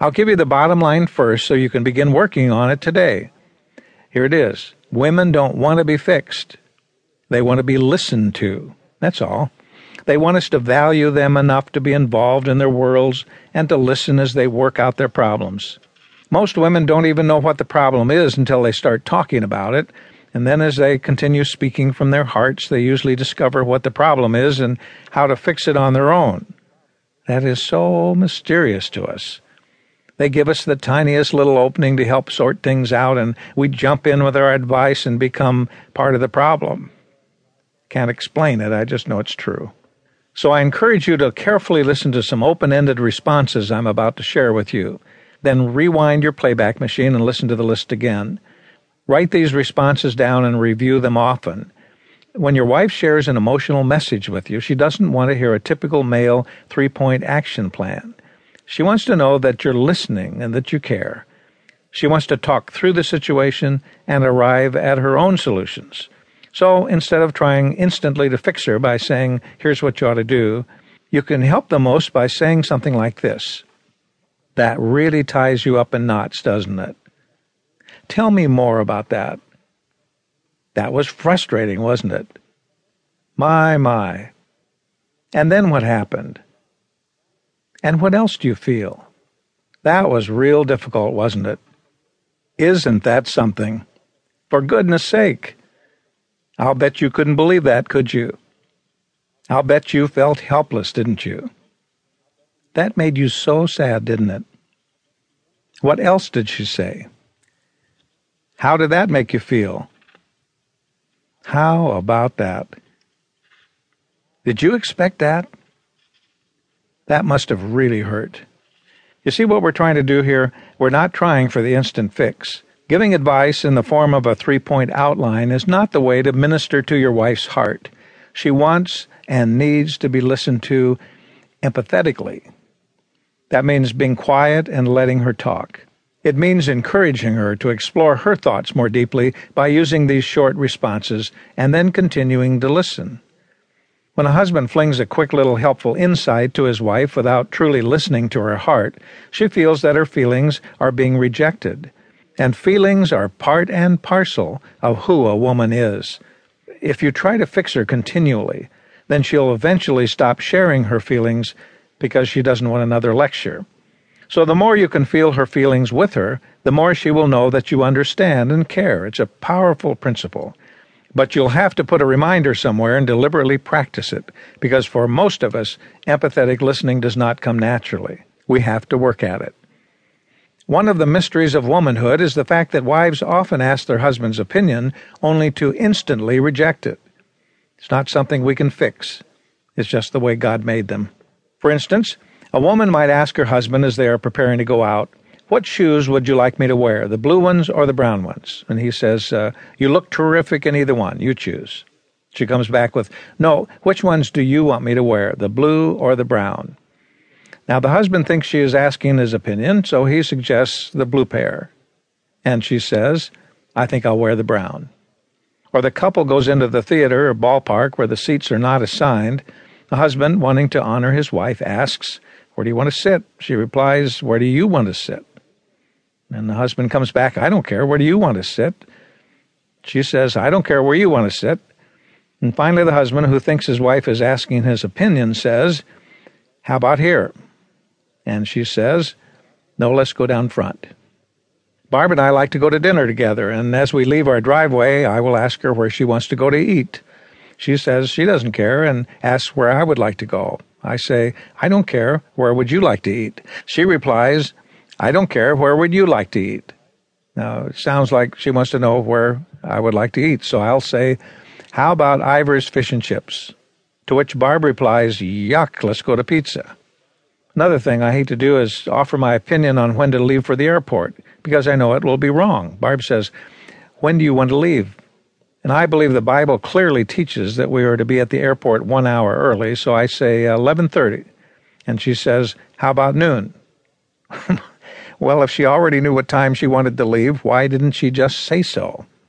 I'll give you the bottom line first so you can begin working on it today. Here it is Women don't want to be fixed, they want to be listened to. That's all. They want us to value them enough to be involved in their worlds and to listen as they work out their problems. Most women don't even know what the problem is until they start talking about it, and then as they continue speaking from their hearts, they usually discover what the problem is and how to fix it on their own. That is so mysterious to us. They give us the tiniest little opening to help sort things out, and we jump in with our advice and become part of the problem. Can't explain it, I just know it's true. So I encourage you to carefully listen to some open ended responses I'm about to share with you. Then rewind your playback machine and listen to the list again. Write these responses down and review them often. When your wife shares an emotional message with you, she doesn't want to hear a typical male three point action plan. She wants to know that you're listening and that you care. She wants to talk through the situation and arrive at her own solutions. So instead of trying instantly to fix her by saying, here's what you ought to do, you can help the most by saying something like this. That really ties you up in knots, doesn't it? Tell me more about that. That was frustrating, wasn't it? My, my. And then what happened? And what else do you feel? That was real difficult, wasn't it? Isn't that something? For goodness sake. I'll bet you couldn't believe that, could you? I'll bet you felt helpless, didn't you? That made you so sad, didn't it? What else did she say? How did that make you feel? How about that? Did you expect that? That must have really hurt. You see what we're trying to do here? We're not trying for the instant fix. Giving advice in the form of a three point outline is not the way to minister to your wife's heart. She wants and needs to be listened to empathetically. That means being quiet and letting her talk. It means encouraging her to explore her thoughts more deeply by using these short responses and then continuing to listen. When a husband flings a quick little helpful insight to his wife without truly listening to her heart, she feels that her feelings are being rejected. And feelings are part and parcel of who a woman is. If you try to fix her continually, then she'll eventually stop sharing her feelings because she doesn't want another lecture. So the more you can feel her feelings with her, the more she will know that you understand and care. It's a powerful principle. But you'll have to put a reminder somewhere and deliberately practice it, because for most of us, empathetic listening does not come naturally. We have to work at it. One of the mysteries of womanhood is the fact that wives often ask their husband's opinion only to instantly reject it. It's not something we can fix. It's just the way God made them. For instance, a woman might ask her husband as they are preparing to go out, what shoes would you like me to wear, the blue ones or the brown ones? And he says, uh, You look terrific in either one. You choose. She comes back with, No, which ones do you want me to wear, the blue or the brown? Now, the husband thinks she is asking his opinion, so he suggests the blue pair. And she says, I think I'll wear the brown. Or the couple goes into the theater or ballpark where the seats are not assigned. The husband, wanting to honor his wife, asks, Where do you want to sit? She replies, Where do you want to sit? And the husband comes back, I don't care. Where do you want to sit? She says, I don't care where you want to sit. And finally, the husband, who thinks his wife is asking his opinion, says, How about here? And she says, No, let's go down front. Barb and I like to go to dinner together, and as we leave our driveway, I will ask her where she wants to go to eat. She says she doesn't care and asks where I would like to go. I say, I don't care. Where would you like to eat? She replies, I don't care. Where would you like to eat? Now, it sounds like she wants to know where I would like to eat. So I'll say, How about Ivar's Fish and Chips? To which Barb replies, Yuck, let's go to pizza. Another thing I hate to do is offer my opinion on when to leave for the airport because I know it will be wrong. Barb says, When do you want to leave? And I believe the Bible clearly teaches that we are to be at the airport one hour early, so I say uh, 11:30. And she says, "How about noon?" Well, if she already knew what time she wanted to leave, why didn't she just say so?